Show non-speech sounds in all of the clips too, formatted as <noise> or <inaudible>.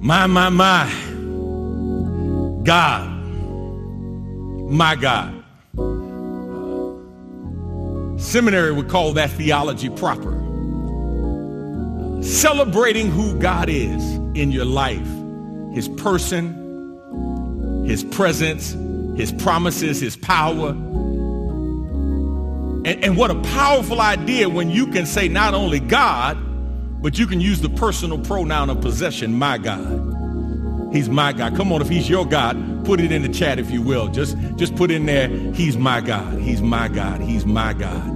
My, my, my. God. My God. Seminary would call that theology proper. Celebrating who God is in your life, his person, his presence, his promises, his power. And, and, what a powerful idea when you can say not only God, but you can use the personal pronoun of possession, my God. He's my God. Come on, if he's your God, put it in the chat if you will. Just, just put in there, he's my God. He's my God. He's my God.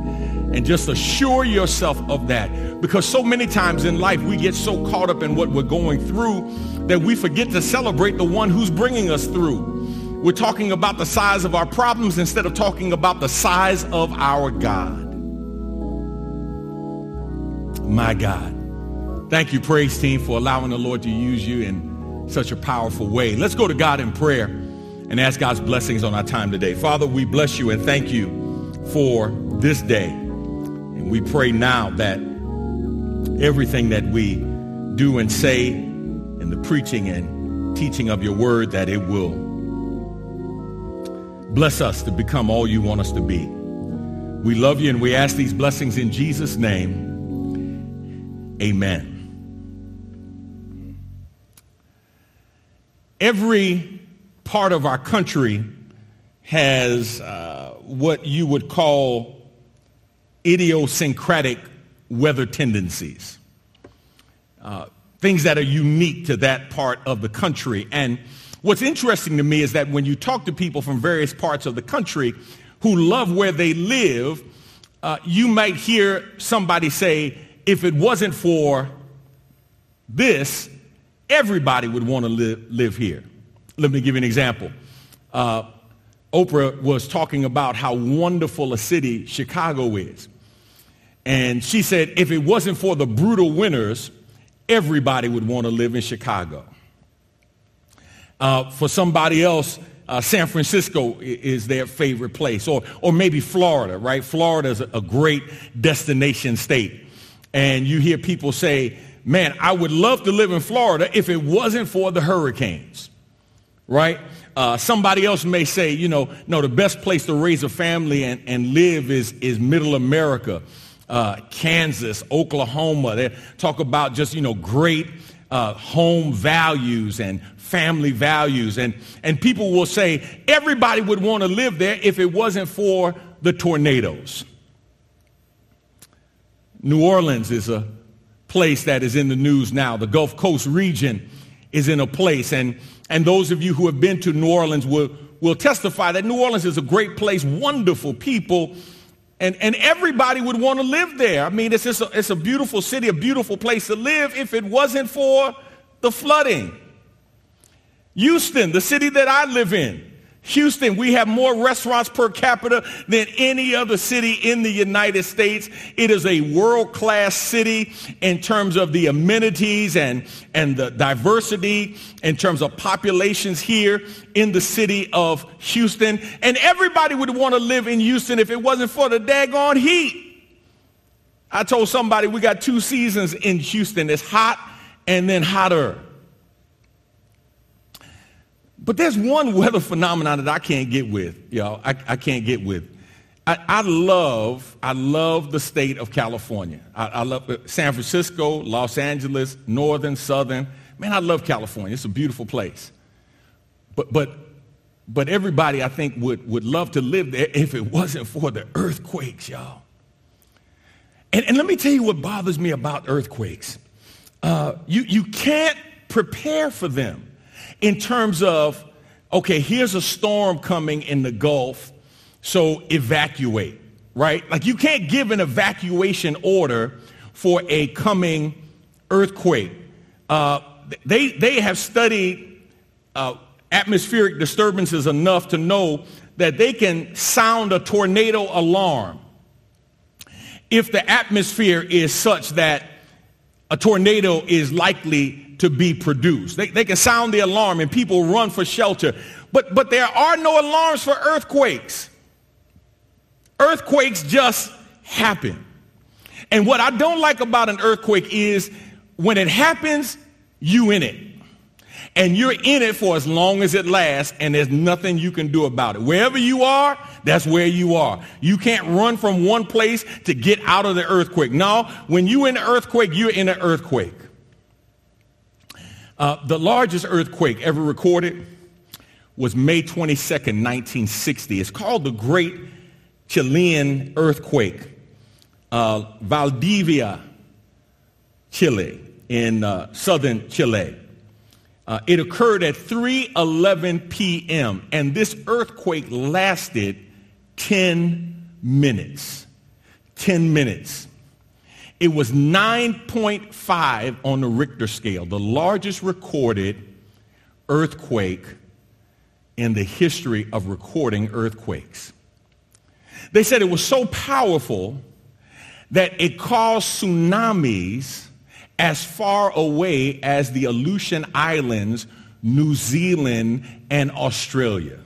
And just assure yourself of that. Because so many times in life, we get so caught up in what we're going through that we forget to celebrate the one who's bringing us through. We're talking about the size of our problems instead of talking about the size of our God. My God. Thank you, praise team, for allowing the Lord to use you in such a powerful way. Let's go to God in prayer and ask God's blessings on our time today. Father, we bless you and thank you for this day. And we pray now that everything that we do and say in the preaching and teaching of your word, that it will bless us to become all you want us to be. We love you and we ask these blessings in Jesus' name. Amen. Every part of our country has uh, what you would call idiosyncratic weather tendencies, uh, things that are unique to that part of the country. And what's interesting to me is that when you talk to people from various parts of the country who love where they live, uh, you might hear somebody say, if it wasn't for this, everybody would want to live, live here. Let me give you an example. Uh, Oprah was talking about how wonderful a city Chicago is. And she said if it wasn't for the brutal winters, everybody would want to live in Chicago. Uh, for somebody else, uh, San Francisco is their favorite place, or, or maybe Florida, right? Florida is a great destination state. And you hear people say, man, I would love to live in Florida if it wasn't for the hurricanes, right? Uh, somebody else may say, you know, no, the best place to raise a family and, and live is, is middle America, uh, Kansas, Oklahoma. They talk about just, you know, great uh, home values and family values. And, and people will say everybody would want to live there if it wasn't for the tornadoes. New Orleans is a place that is in the news now. The Gulf Coast region is in a place. And, and those of you who have been to New Orleans will, will testify that New Orleans is a great place, wonderful people, and, and everybody would want to live there. I mean, it's, just a, it's a beautiful city, a beautiful place to live if it wasn't for the flooding. Houston, the city that I live in, Houston, we have more restaurants per capita than any other city in the United States. It is a world-class city in terms of the amenities and, and the diversity in terms of populations here in the city of Houston. And everybody would want to live in Houston if it wasn't for the daggone heat. I told somebody we got two seasons in Houston. It's hot and then hotter. But there's one weather phenomenon that I can't get with, y'all. I, I can't get with. I, I, love, I love the state of California. I, I love San Francisco, Los Angeles, northern, southern. Man, I love California. It's a beautiful place. But, but, but everybody, I think, would, would love to live there if it wasn't for the earthquakes, y'all. And, and let me tell you what bothers me about earthquakes. Uh, you, you can't prepare for them in terms of, okay, here's a storm coming in the Gulf, so evacuate, right? Like you can't give an evacuation order for a coming earthquake. Uh, they, they have studied uh, atmospheric disturbances enough to know that they can sound a tornado alarm if the atmosphere is such that a tornado is likely to be produced. They, they can sound the alarm and people run for shelter. But, but there are no alarms for earthquakes. Earthquakes just happen. And what I don't like about an earthquake is when it happens, you in it. and you're in it for as long as it lasts and there's nothing you can do about it. Wherever you are, that's where you are. You can't run from one place to get out of the earthquake. No, when you're in an earthquake, you're in an earthquake. Uh, the largest earthquake ever recorded was May 22nd, 1960. It's called the Great Chilean Earthquake. Uh, Valdivia, Chile, in uh, southern Chile. Uh, it occurred at 3:11 p.m. and this earthquake lasted 10 minutes. 10 minutes. It was 9.5 on the Richter scale, the largest recorded earthquake in the history of recording earthquakes. They said it was so powerful that it caused tsunamis as far away as the Aleutian Islands, New Zealand, and Australia.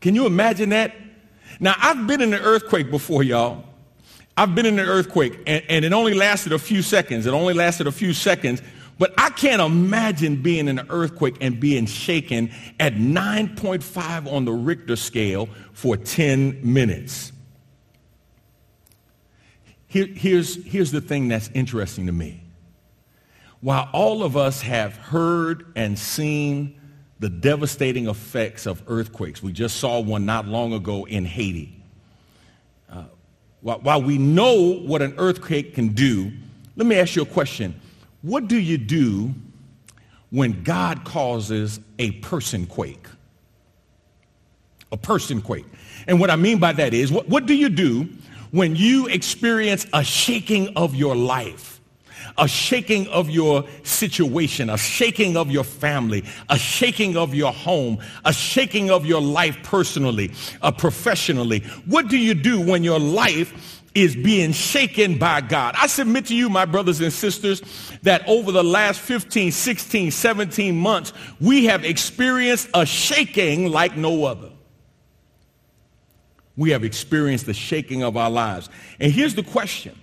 Can you imagine that? Now, I've been in an earthquake before, y'all. I've been in an earthquake, and, and, it only lasted a few seconds. It only lasted a few seconds. But I can't imagine being in an earthquake and being shaken at 9.5 on the Richter scale for 10 minutes. Here, here's, here's the thing that's interesting to me while all of us have heard and seen the devastating effects of earthquakes, we just saw one not long ago in Haiti. While, while we know what an earthquake can do, let me ask you a question. What do you do when God causes a person quake? A person quake. And what I mean by that is, what, what do you do when you experience a shaking of your life? A shaking of your situation, a shaking of your family, a shaking of your home, a shaking of your life personally, uh, professionally. What do you do when your life is being shaken by God. I submit to you, my brothers and sisters, that over the last 15, 16, 17 months, we have experienced a shaking like no other. We have experienced the shaking of our lives. And here's the question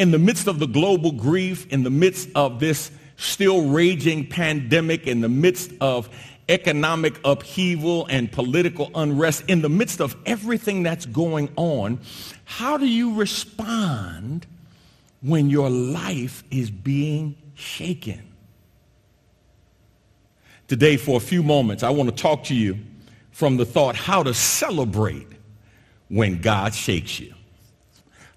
in the midst of the global grief, in the midst of this still raging pandemic, in the midst of economic upheaval and political unrest, in the midst of everything that's going on, how do you respond when your life is being shaken? Today, for a few moments, I want to talk to you from the thought how to celebrate when God shakes you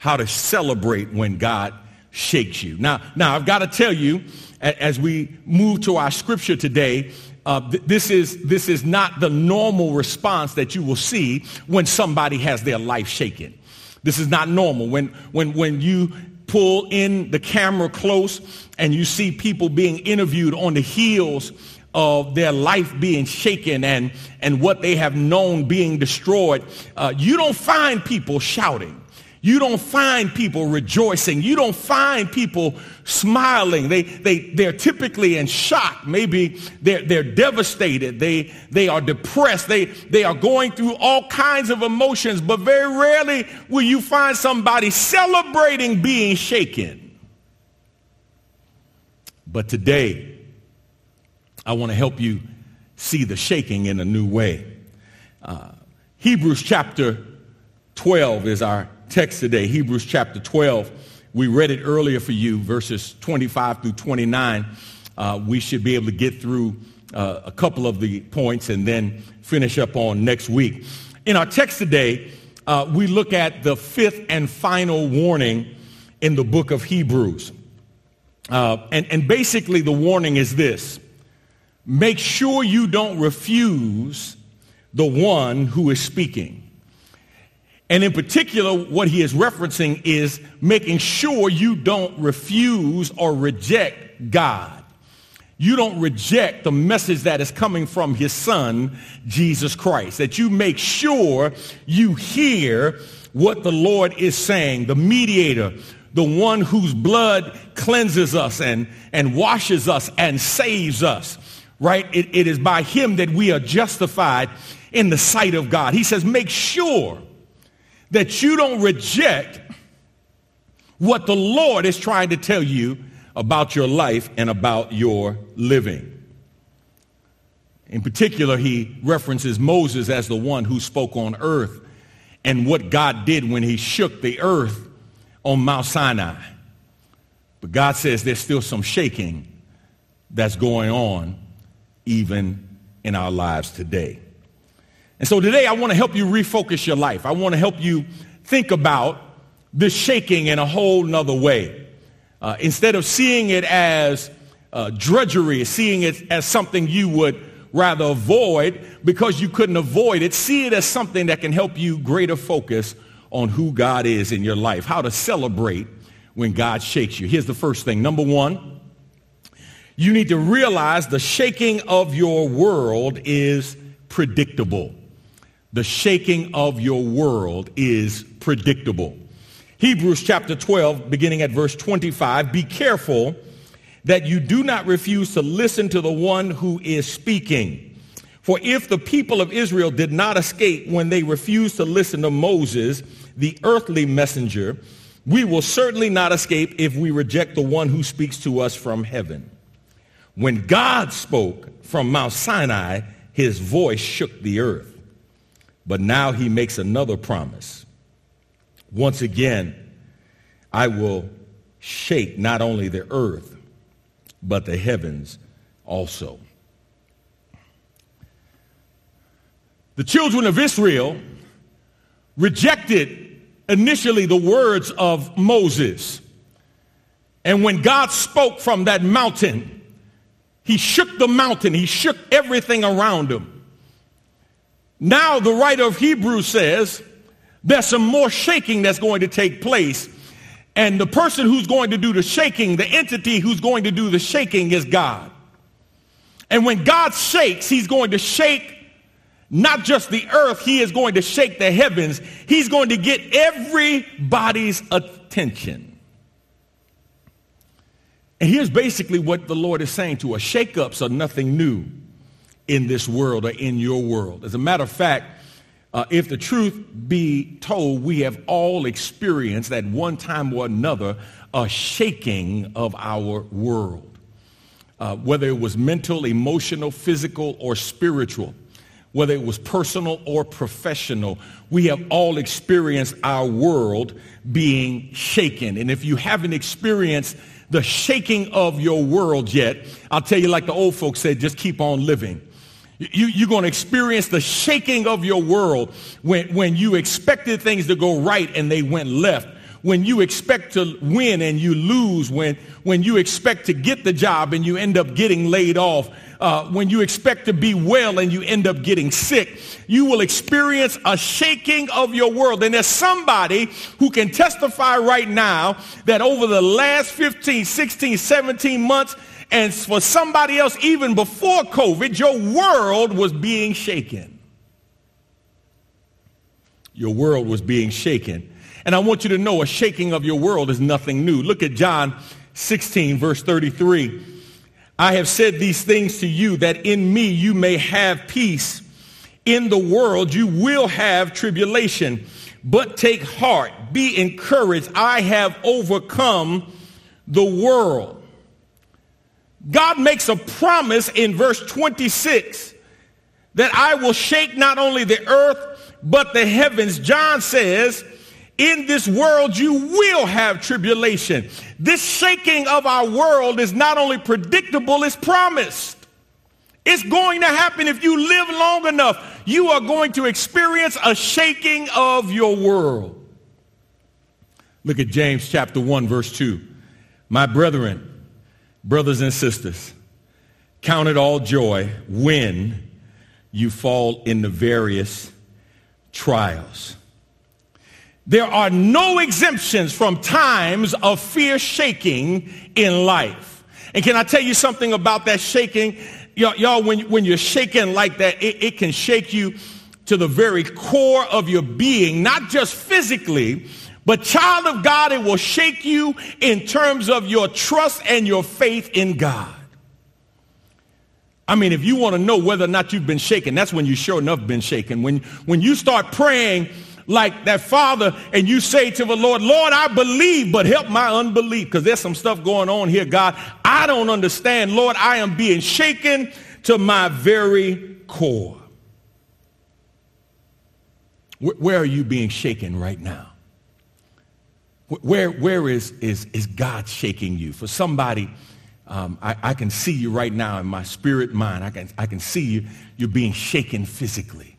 how to celebrate when God shakes you. Now, now I've got to tell you, as we move to our scripture today, uh, th- this, is, this is not the normal response that you will see when somebody has their life shaken. This is not normal. When, when, when you pull in the camera close and you see people being interviewed on the heels of their life being shaken and, and what they have known being destroyed, uh, you don't find people shouting. You don't find people rejoicing. You don't find people smiling. They, they, they're typically in shock. Maybe they're, they're devastated. They, they are depressed. They, they are going through all kinds of emotions, but very rarely will you find somebody celebrating being shaken. But today, I want to help you see the shaking in a new way. Uh, Hebrews chapter 12 is our text today, Hebrews chapter 12. We read it earlier for you, verses 25 through 29. Uh, we should be able to get through uh, a couple of the points and then finish up on next week. In our text today, uh, we look at the fifth and final warning in the book of Hebrews. Uh, and, and basically, the warning is this make sure you don't refuse the one who is speaking. And in particular, what he is referencing is making sure you don't refuse or reject God. You don't reject the message that is coming from his son, Jesus Christ. That you make sure you hear what the Lord is saying, the mediator, the one whose blood cleanses us and, and washes us and saves us, right? It, it is by him that we are justified in the sight of God. He says, make sure that you don't reject what the Lord is trying to tell you about your life and about your living. In particular, he references Moses as the one who spoke on earth and what God did when he shook the earth on Mount Sinai. But God says there's still some shaking that's going on even in our lives today. And so today I want to help you refocus your life. I want to help you think about this shaking in a whole nother way. Uh, instead of seeing it as uh, drudgery, seeing it as something you would rather avoid because you couldn't avoid it, see it as something that can help you greater focus on who God is in your life, how to celebrate when God shakes you. Here's the first thing. Number one, you need to realize the shaking of your world is predictable. The shaking of your world is predictable. Hebrews chapter 12, beginning at verse 25, be careful that you do not refuse to listen to the one who is speaking. For if the people of Israel did not escape when they refused to listen to Moses, the earthly messenger, we will certainly not escape if we reject the one who speaks to us from heaven. When God spoke from Mount Sinai, his voice shook the earth. But now he makes another promise. Once again, I will shake not only the earth, but the heavens also. The children of Israel rejected initially the words of Moses. And when God spoke from that mountain, he shook the mountain. He shook everything around him. Now the writer of Hebrews says there's some more shaking that's going to take place. And the person who's going to do the shaking, the entity who's going to do the shaking is God. And when God shakes, he's going to shake not just the earth, he is going to shake the heavens. He's going to get everybody's attention. And here's basically what the Lord is saying to us. Shakeups are nothing new in this world or in your world. As a matter of fact, uh, if the truth be told, we have all experienced at one time or another a shaking of our world. Uh, whether it was mental, emotional, physical, or spiritual, whether it was personal or professional, we have all experienced our world being shaken. And if you haven't experienced the shaking of your world yet, I'll tell you like the old folks said, just keep on living. You, you're going to experience the shaking of your world when, when you expected things to go right and they went left. When you expect to win and you lose. When, when you expect to get the job and you end up getting laid off uh, when you expect to be well and you end up getting sick. You will experience a shaking of your world. And there's somebody who can testify right now that over the last 15, 16, 17 months, and for somebody else even before COVID, your world was being shaken. Your world was being shaken. And I want you to know a shaking of your world is nothing new. Look at John 16, verse 33. I have said these things to you that in me you may have peace. In the world you will have tribulation, but take heart, be encouraged. I have overcome the world. God makes a promise in verse 26 that I will shake not only the earth, but the heavens. John says, in this world you will have tribulation. This shaking of our world is not only predictable, it's promised. It's going to happen if you live long enough. You are going to experience a shaking of your world. Look at James chapter 1 verse 2. My brethren, brothers and sisters, count it all joy when you fall into various trials there are no exemptions from times of fear shaking in life. And can I tell you something about that shaking? Y'all, y'all when, when you're shaking like that, it, it can shake you to the very core of your being, not just physically, but child of God, it will shake you in terms of your trust and your faith in God. I mean, if you want to know whether or not you've been shaken, that's when you sure enough been shaken. When, when you start praying like that father and you say to the Lord, Lord, I believe, but help my unbelief because there's some stuff going on here, God. I don't understand. Lord, I am being shaken to my very core. Where are you being shaken right now? Where, where is, is, is God shaking you? For somebody, um, I, I, can see you right now in my spirit mind. I can, I can see you, you're being shaken physically.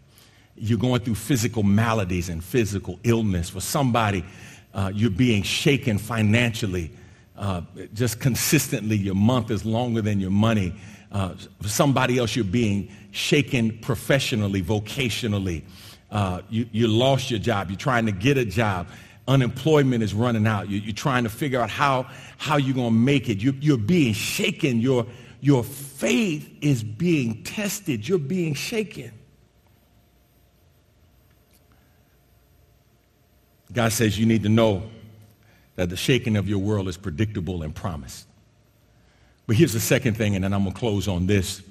You're going through physical maladies and physical illness. For somebody, uh, you're being shaken financially. Uh, just consistently, your month is longer than your money. Uh, for somebody else, you're being shaken professionally, vocationally. Uh, you, you lost your job. You're trying to get a job unemployment is running out. You're, you're trying to figure out how, how you're going to make it. You're, you're being shaken. Your, your faith is being tested. You're being shaken. God says you need to know that the shaking of your world is predictable and promised. But here's the second thing, and then I'm going to close on this.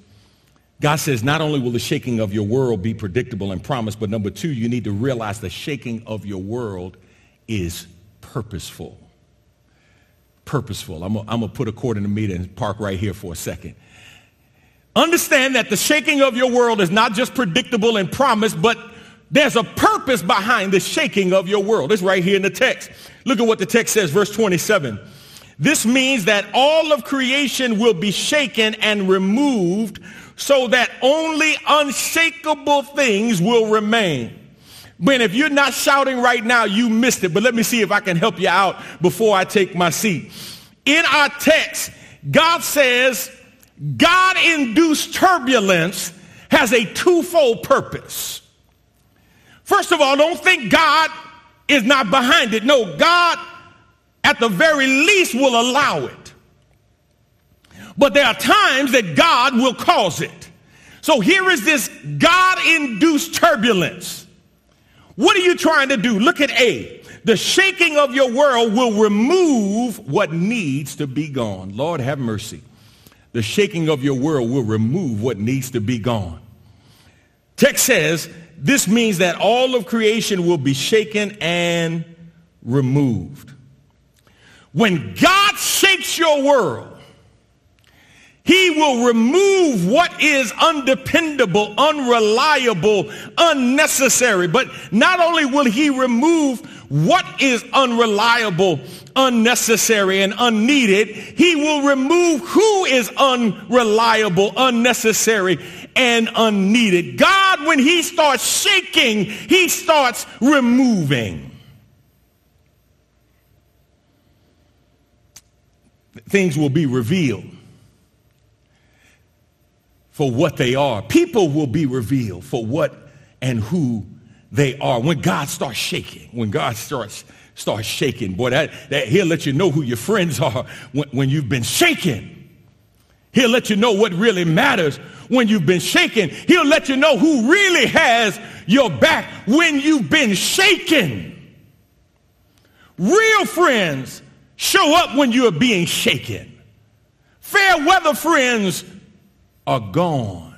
God says not only will the shaking of your world be predictable and promised, but number two, you need to realize the shaking of your world is purposeful. Purposeful. I'm going to put a cord in the meter and park right here for a second. Understand that the shaking of your world is not just predictable and promised, but there's a purpose behind the shaking of your world. It's right here in the text. Look at what the text says, verse 27. This means that all of creation will be shaken and removed so that only unshakable things will remain. Ben, if you're not shouting right now, you missed it. But let me see if I can help you out before I take my seat. In our text, God says God induced turbulence has a twofold purpose. First of all, don't think God is not behind it. No, God at the very least will allow it. But there are times that God will cause it. So here is this God induced turbulence. What are you trying to do? Look at A. The shaking of your world will remove what needs to be gone. Lord, have mercy. The shaking of your world will remove what needs to be gone. Text says this means that all of creation will be shaken and removed. When God shakes your world, he will remove what is undependable, unreliable, unnecessary. But not only will he remove what is unreliable, unnecessary, and unneeded, he will remove who is unreliable, unnecessary, and unneeded. God, when he starts shaking, he starts removing. Things will be revealed for what they are. People will be revealed for what and who they are. When God starts shaking, when God starts starts shaking, boy, that, that he'll let you know who your friends are when, when you've been shaken. He'll let you know what really matters when you've been shaken. He'll let you know who really has your back when you've been shaken. Real friends show up when you're being shaken. Fair weather friends are gone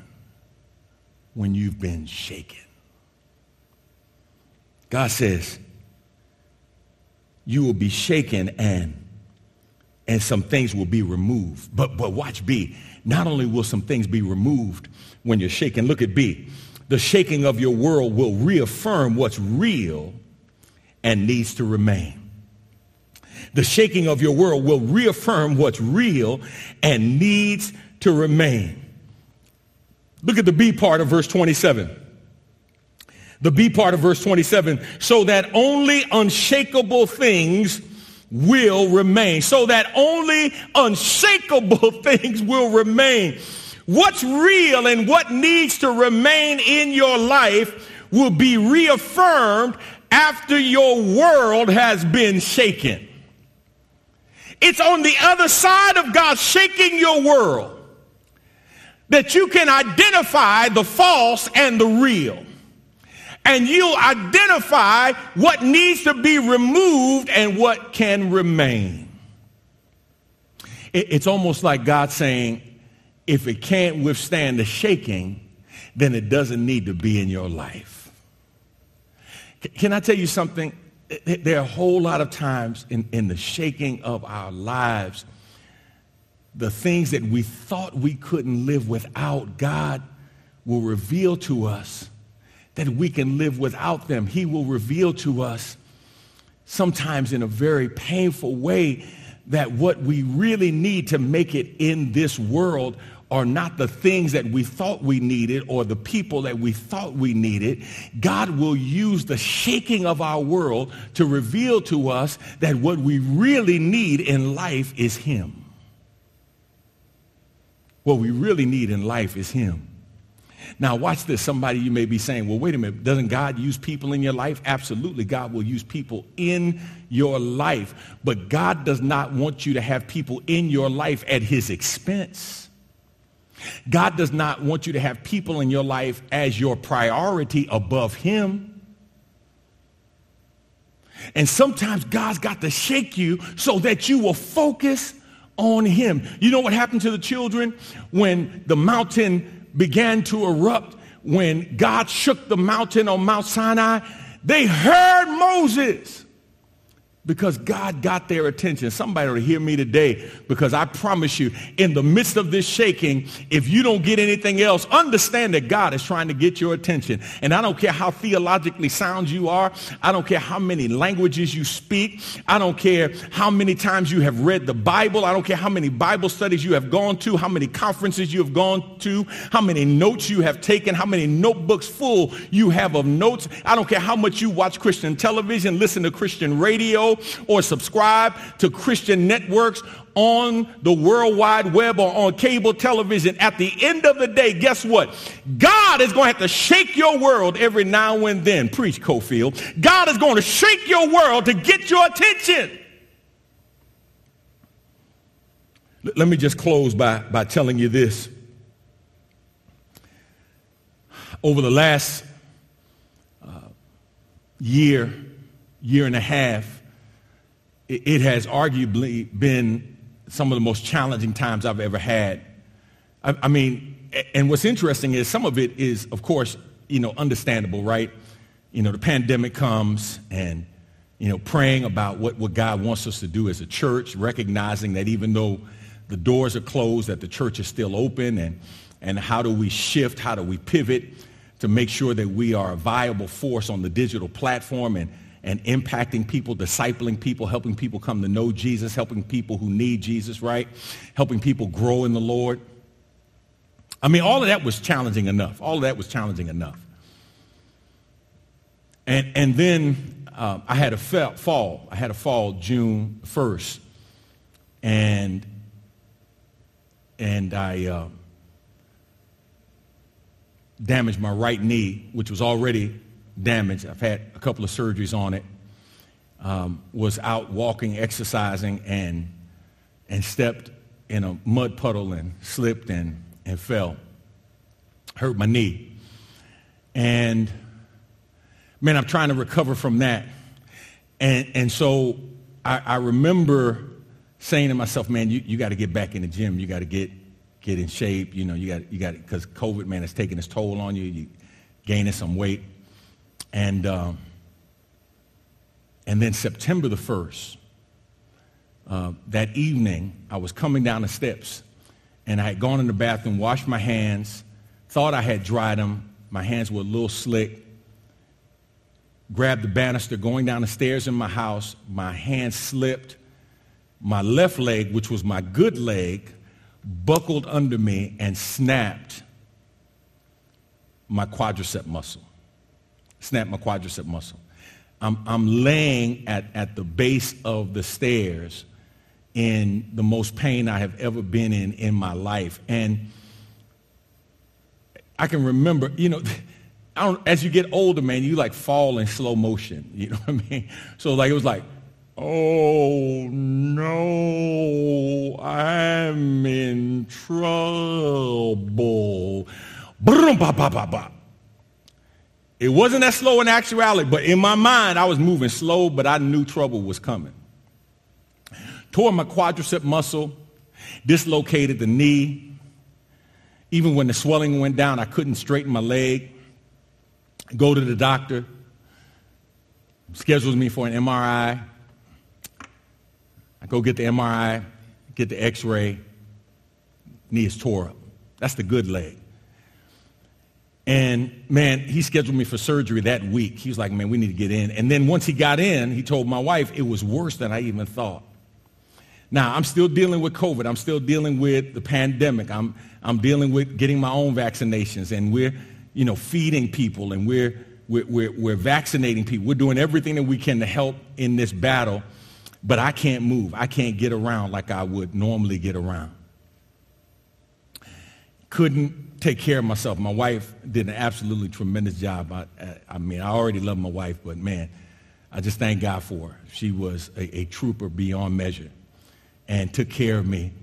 when you've been shaken. God says, you will be shaken and and some things will be removed. But but watch B. Not only will some things be removed when you're shaken, look at B. The shaking of your world will reaffirm what's real and needs to remain. The shaking of your world will reaffirm what's real and needs to remain. Look at the B part of verse 27. The B part of verse 27, so that only unshakable things will remain. So that only unshakable <laughs> things will remain. What's real and what needs to remain in your life will be reaffirmed after your world has been shaken. It's on the other side of God shaking your world that you can identify the false and the real. And you'll identify what needs to be removed and what can remain. It's almost like God saying, if it can't withstand the shaking, then it doesn't need to be in your life. Can I tell you something? There are a whole lot of times in, in the shaking of our lives the things that we thought we couldn't live without, God will reveal to us that we can live without them. He will reveal to us, sometimes in a very painful way, that what we really need to make it in this world are not the things that we thought we needed or the people that we thought we needed. God will use the shaking of our world to reveal to us that what we really need in life is him. What we really need in life is him. Now, watch this. Somebody you may be saying, well, wait a minute. Doesn't God use people in your life? Absolutely. God will use people in your life. But God does not want you to have people in your life at his expense. God does not want you to have people in your life as your priority above him. And sometimes God's got to shake you so that you will focus on him. You know what happened to the children when the mountain began to erupt when God shook the mountain on Mount Sinai, they heard Moses because God got their attention. Somebody to hear me today because I promise you, in the midst of this shaking, if you don't get anything else, understand that God is trying to get your attention. And I don't care how theologically sound you are. I don't care how many languages you speak. I don't care how many times you have read the Bible. I don't care how many Bible studies you have gone to, how many conferences you have gone to, how many notes you have taken, how many notebooks full you have of notes. I don't care how much you watch Christian television, listen to Christian radio, or subscribe to Christian networks on the World Wide Web or on cable television, at the end of the day, guess what? God is going to have to shake your world every now and then. Preach, Cofield. God is going to shake your world to get your attention. Let me just close by, by telling you this. Over the last uh, year, year and a half, it has arguably been some of the most challenging times I've ever had. I, I, mean, and what's interesting is some of it is, of course, you know, understandable, right? You know, the pandemic comes and, you know, praying about what, what God wants us to do as a church, recognizing that even though the doors are closed, that the church is still open, and, and how do we shift, how do we pivot to make sure that we are a viable force on the digital platform and, and impacting people, discipling people, helping people come to know Jesus, helping people who need Jesus, right? Helping people grow in the Lord. I mean, all of that was challenging enough. All of that was challenging enough. And, and then uh, I had a fall. I had a fall June 1st. And, and I uh, damaged my right knee, which was already damaged. I've had a couple of surgeries on it. Um, was out walking, exercising, and, and stepped in a mud puddle and slipped and, and fell. Hurt my knee. And man, I'm trying to recover from that. And, and so I, I remember saying to myself, man, you, you got to get back in the gym. You got to get, get in shape. You know, you got, you got, because COVID, man, is taking its toll on you. You gaining some weight. And, um, and then September the 1st, uh, that evening, I was coming down the steps and I had gone in the bathroom, washed my hands, thought I had dried them. My hands were a little slick. Grabbed the banister going down the stairs in my house. My hand slipped. My left leg, which was my good leg, buckled under me and snapped my quadricep muscle snapped my quadricep muscle. I'm, I'm laying at, at the base of the stairs in the most pain I have ever been in in my life. And I can remember, you know, <laughs> as you get older, man, you like fall in slow motion. <laughs> You know what I mean? So like it was like, oh no, I'm in trouble. Ba, ba, ba, ba. It wasn't that slow in actuality, but in my mind, I was moving slow, but I knew trouble was coming. Tore my quadricep muscle, dislocated the knee. Even when the swelling went down, I couldn't straighten my leg. Go to the doctor, schedules me for an MRI. I go get the MRI, get the x ray. knee is tore up. That's the good leg. And man, he scheduled me for surgery that week. He was like, man, we need to get in. And then once he got in, he told my wife it was worse than I even thought. Now, I'm still dealing with COVID. I'm still dealing with the pandemic. I'm, I'm dealing with getting my own vaccinations. And we're, you know, feeding people and we're, we're, we're, we're vaccinating people. We're doing everything that we can to help in this battle. But I can't move. I can't get around like I would normally get around. Couldn't take care of myself. My wife did an absolutely tremendous job. I, I mean, I already love my wife, but man, I just thank God for her. She was a, a trooper beyond measure and took care of me.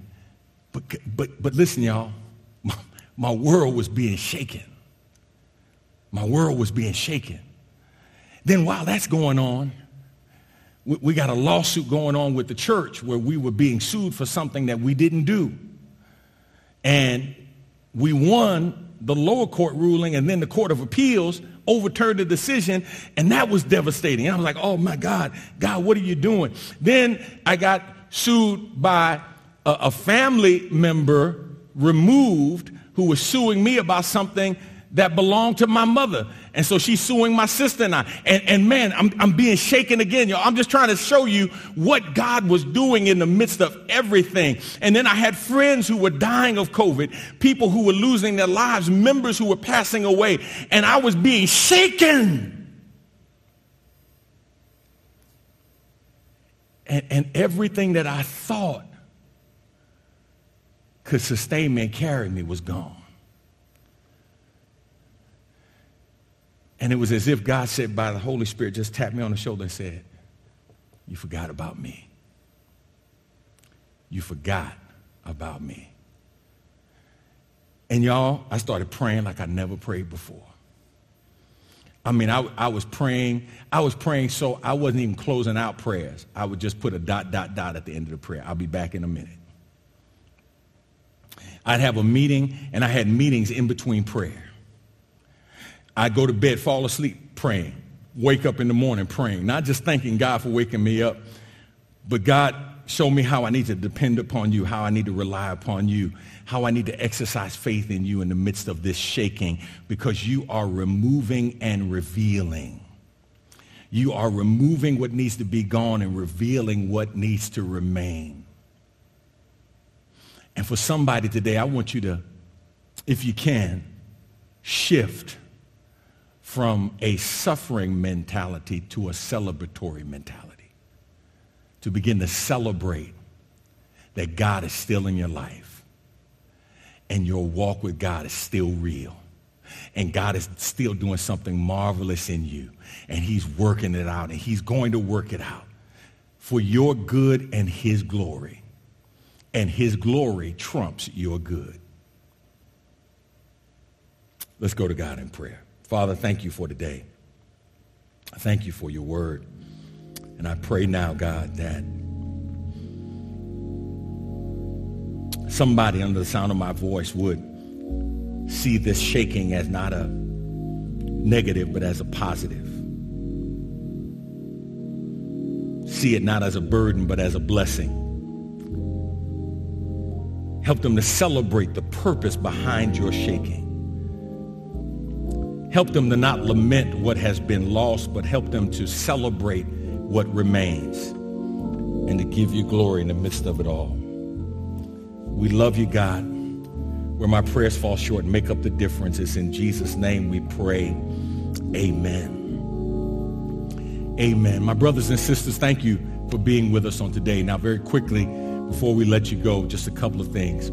But, but, but listen, y'all, <laughs> my, my world was being shaken. My world was being shaken. Then while that's going on, we, we got a lawsuit going on with the church where we were being sued for something that we didn't do. And we won the lower court ruling and then the court of appeals overturned the decision and that was devastating. I was like, oh my God, God, what are you doing? Then I got sued by a, a family member removed who was suing me about something that belonged to my mother. And so she's suing my sister and I. And, and man, I'm, I'm being shaken again, y'all. I'm just trying to show you what God was doing in the midst of everything. And then I had friends who were dying of COVID, people who were losing their lives, members who were passing away, and I was being shaken. And, and everything that I thought could sustain me and carry me was gone. And it was as if God said by the Holy Spirit, just tapped me on the shoulder and said, you forgot about me. You forgot about me. And y'all, I started praying like I never prayed before. I mean, I, I was praying. I was praying so I wasn't even closing out prayers. I would just put a dot, dot, dot at the end of the prayer. I'll be back in a minute. I'd have a meeting, and I had meetings in between prayer. I go to bed, fall asleep praying, wake up in the morning praying, not just thanking God for waking me up, but God, show me how I need to depend upon you, how I need to rely upon you, how I need to exercise faith in you in the midst of this shaking, because you are removing and revealing. You are removing what needs to be gone and revealing what needs to remain. And for somebody today, I want you to, if you can, shift from a suffering mentality to a celebratory mentality. To begin to celebrate that God is still in your life and your walk with God is still real. And God is still doing something marvelous in you. And he's working it out and he's going to work it out for your good and his glory. And his glory trumps your good. Let's go to God in prayer. Father, thank you for today. I Thank you for your word. And I pray now, God, that somebody under the sound of my voice would see this shaking as not a negative, but as a positive. See it not as a burden, but as a blessing. Help them to celebrate the purpose behind your shaking. Help them to not lament what has been lost, but help them to celebrate what remains and to give you glory in the midst of it all. We love you, God. Where my prayers fall short, make up the difference. It's in Jesus' name we pray. Amen. Amen. My brothers and sisters, thank you for being with us on today. Now, very quickly, before we let you go, just a couple of things.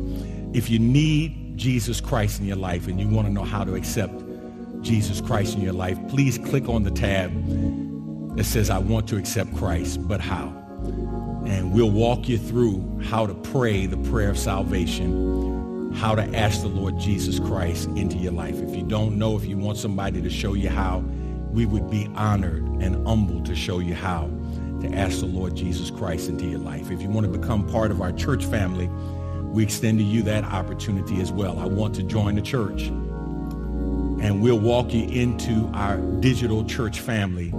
If you need Jesus Christ in your life and you want to know how to accept Jesus Christ in your life, please click on the tab that says, I want to accept Christ, but how? And we'll walk you through how to pray the prayer of salvation, how to ask the Lord Jesus Christ into your life. If you don't know, if you want somebody to show you how, we would be honored and humbled to show you how to ask the Lord Jesus Christ into your life. If you want to become part of our church family, we extend to you that opportunity as well. I want to join the church and we'll walk you into our digital church family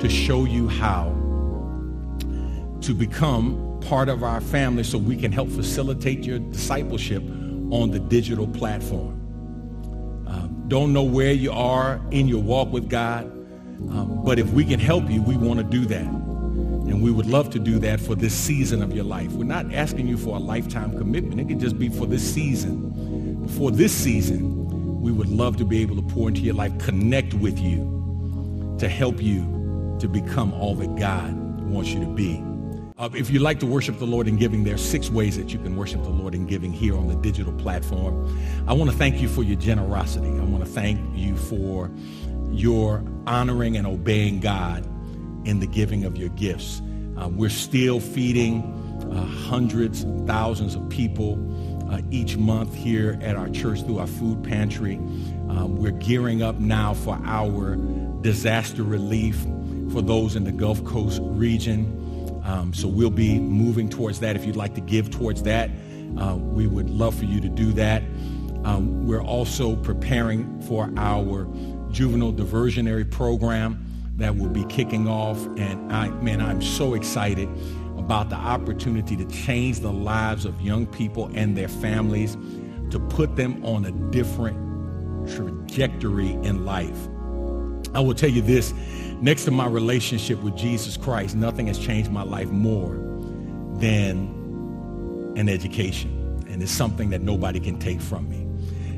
to show you how to become part of our family so we can help facilitate your discipleship on the digital platform. Uh, don't know where you are in your walk with God, um, but if we can help you, we want to do that. And we would love to do that for this season of your life. We're not asking you for a lifetime commitment. It could just be for this season. For this season, we would love to be able to pour into your life, connect with you to help you to become all that God wants you to be. Uh, if you'd like to worship the Lord in giving, there are six ways that you can worship the Lord in giving here on the digital platform. I want to thank you for your generosity. I want to thank you for your honoring and obeying God in the giving of your gifts. Uh, we're still feeding uh, hundreds, thousands of people uh, each month here at our church through our food pantry. Um, we're gearing up now for our disaster relief for those in the Gulf Coast region. Um, so we'll be moving towards that. If you'd like to give towards that, uh, we would love for you to do that. Um, we're also preparing for our juvenile diversionary program that will be kicking off. And I, man, I'm so excited about the opportunity to change the lives of young people and their families, to put them on a different trajectory in life. I will tell you this, next to my relationship with Jesus Christ, nothing has changed my life more than an education. And it's something that nobody can take from me.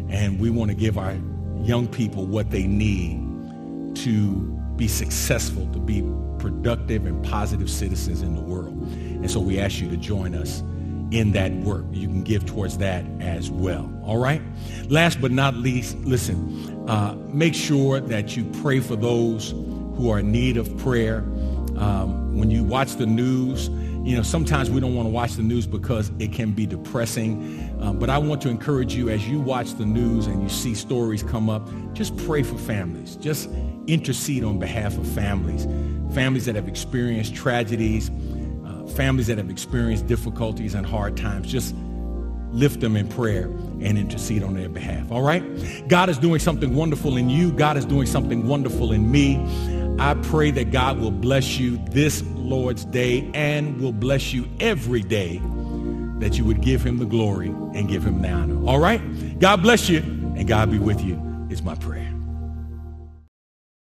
And we want to give our young people what they need to be successful, to be productive and positive citizens in the world. And so we ask you to join us in that work. You can give towards that as well. All right? Last but not least, listen, uh, make sure that you pray for those who are in need of prayer. Um, when you watch the news, you know, sometimes we don't want to watch the news because it can be depressing. Um, but I want to encourage you as you watch the news and you see stories come up, just pray for families. Just intercede on behalf of families. Families that have experienced tragedies, uh, families that have experienced difficulties and hard times, just lift them in prayer and intercede on their behalf. All right? God is doing something wonderful in you. God is doing something wonderful in me. I pray that God will bless you this Lord's day and will bless you every day that you would give him the glory and give him the honor. All right? God bless you and God be with you is my prayer.